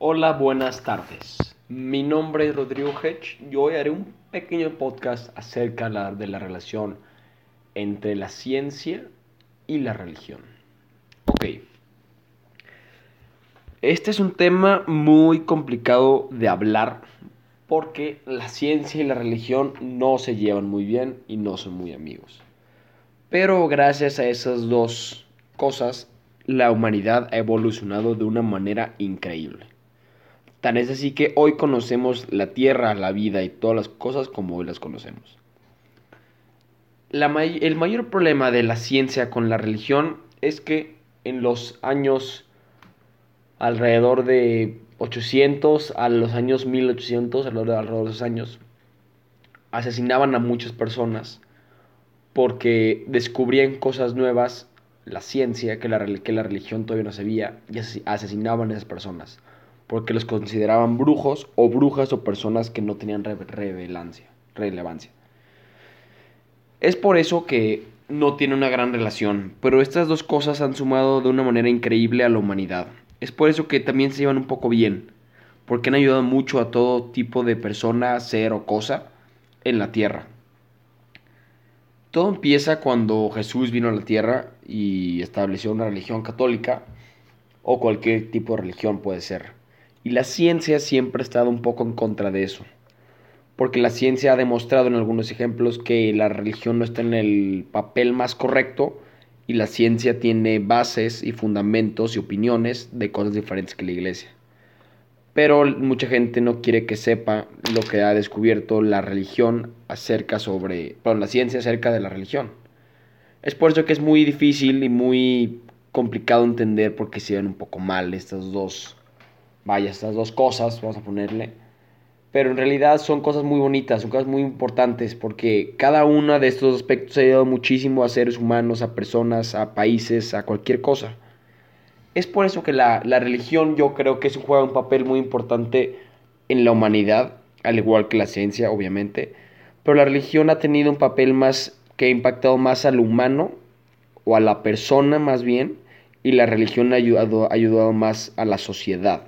Hola, buenas tardes. Mi nombre es Rodrigo Hedge y hoy haré un pequeño podcast acerca de la relación entre la ciencia y la religión. Ok. Este es un tema muy complicado de hablar porque la ciencia y la religión no se llevan muy bien y no son muy amigos. Pero gracias a esas dos cosas, la humanidad ha evolucionado de una manera increíble. Tan es así que hoy conocemos la Tierra, la vida y todas las cosas como hoy las conocemos. el mayor problema de la ciencia con la religión es que en los años alrededor de 800 a los años 1800, alrededor de esos años, asesinaban a muchas personas porque descubrían cosas nuevas, la ciencia, que la, que la religión todavía no sabía, y asesinaban a esas personas, porque los consideraban brujos o brujas o personas que no tenían relevancia. relevancia. Es por eso que no tiene una gran relación, pero estas dos cosas han sumado de una manera increíble a la humanidad. Es por eso que también se llevan un poco bien, porque han ayudado mucho a todo tipo de persona, ser o cosa en la tierra. Todo empieza cuando Jesús vino a la tierra y estableció una religión católica o cualquier tipo de religión puede ser. Y la ciencia siempre ha estado un poco en contra de eso. Porque la ciencia ha demostrado en algunos ejemplos que la religión no está en el papel más correcto y la ciencia tiene bases y fundamentos y opiniones de cosas diferentes que la iglesia. Pero mucha gente no quiere que sepa lo que ha descubierto la religión acerca sobre, la ciencia acerca de la religión. Es por eso que es muy difícil y muy complicado entender por qué se ven un poco mal estas dos, vaya, estas dos cosas, vamos a ponerle. Pero en realidad son cosas muy bonitas, son cosas muy importantes, porque cada uno de estos aspectos ha ayudado muchísimo a seres humanos, a personas, a países, a cualquier cosa. Es por eso que la, religión yo creo que juega un papel muy importante en la humanidad, al igual que la ciencia, obviamente, pero la religión ha tenido un papel más que ha impactado más al humano, o a la persona más bien, y la religión ha ayudado, ha ayudado más a la sociedad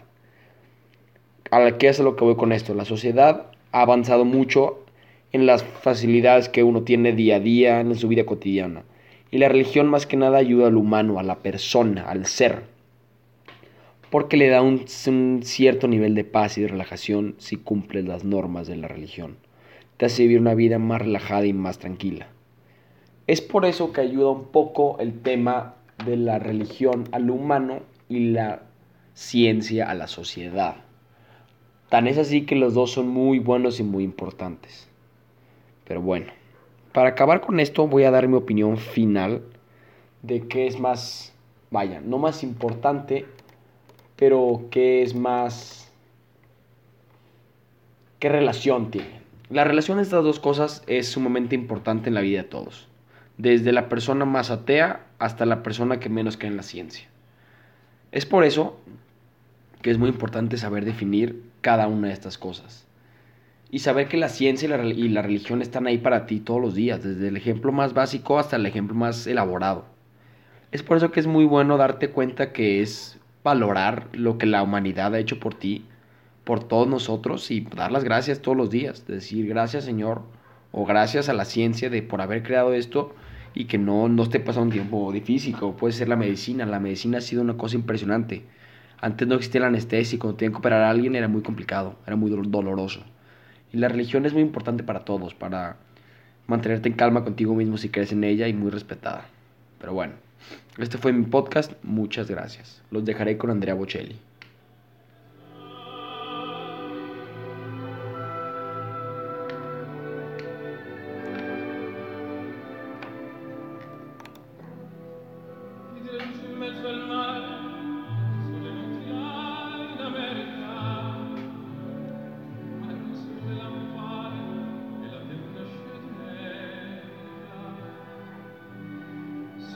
a qué es lo que voy con esto. La sociedad ha avanzado mucho en las facilidades que uno tiene día a día en su vida cotidiana. Y la religión más que nada ayuda al humano, a la persona, al ser. Porque le da un, un cierto nivel de paz y de relajación si cumples las normas de la religión. Te hace vivir una vida más relajada y más tranquila. Es por eso que ayuda un poco el tema de la religión al humano y la ciencia a la sociedad. Tan es así que los dos son muy buenos y muy importantes. Pero bueno, para acabar con esto voy a dar mi opinión final de qué es más, vaya, no más importante, pero qué es más, qué relación tiene. La relación de estas dos cosas es sumamente importante en la vida de todos, desde la persona más atea hasta la persona que menos cree en la ciencia. Es por eso que es muy importante saber definir cada una de estas cosas. Y saber que la ciencia y la, religión están ahí para ti todos los días, desde el ejemplo más básico hasta el ejemplo más elaborado. Es por eso que es muy bueno darte cuenta que es valorar lo que la humanidad ha hecho por ti, por todos nosotros y dar las gracias todos los días. Decir gracias Señor o gracias a la ciencia de por haber creado esto y que no, no esté pasando un tiempo difícil, como puede ser la medicina. La medicina ha sido una cosa impresionante antes no existía la anestesia y cuando tenían que operar a alguien era muy complicado, era muy doloroso. Y la religión es muy importante para todos, para mantenerte en calma contigo mismo si crees en ella y muy respetada. Pero bueno, este fue mi podcast, muchas gracias. Los dejaré con Andrea Bocelli.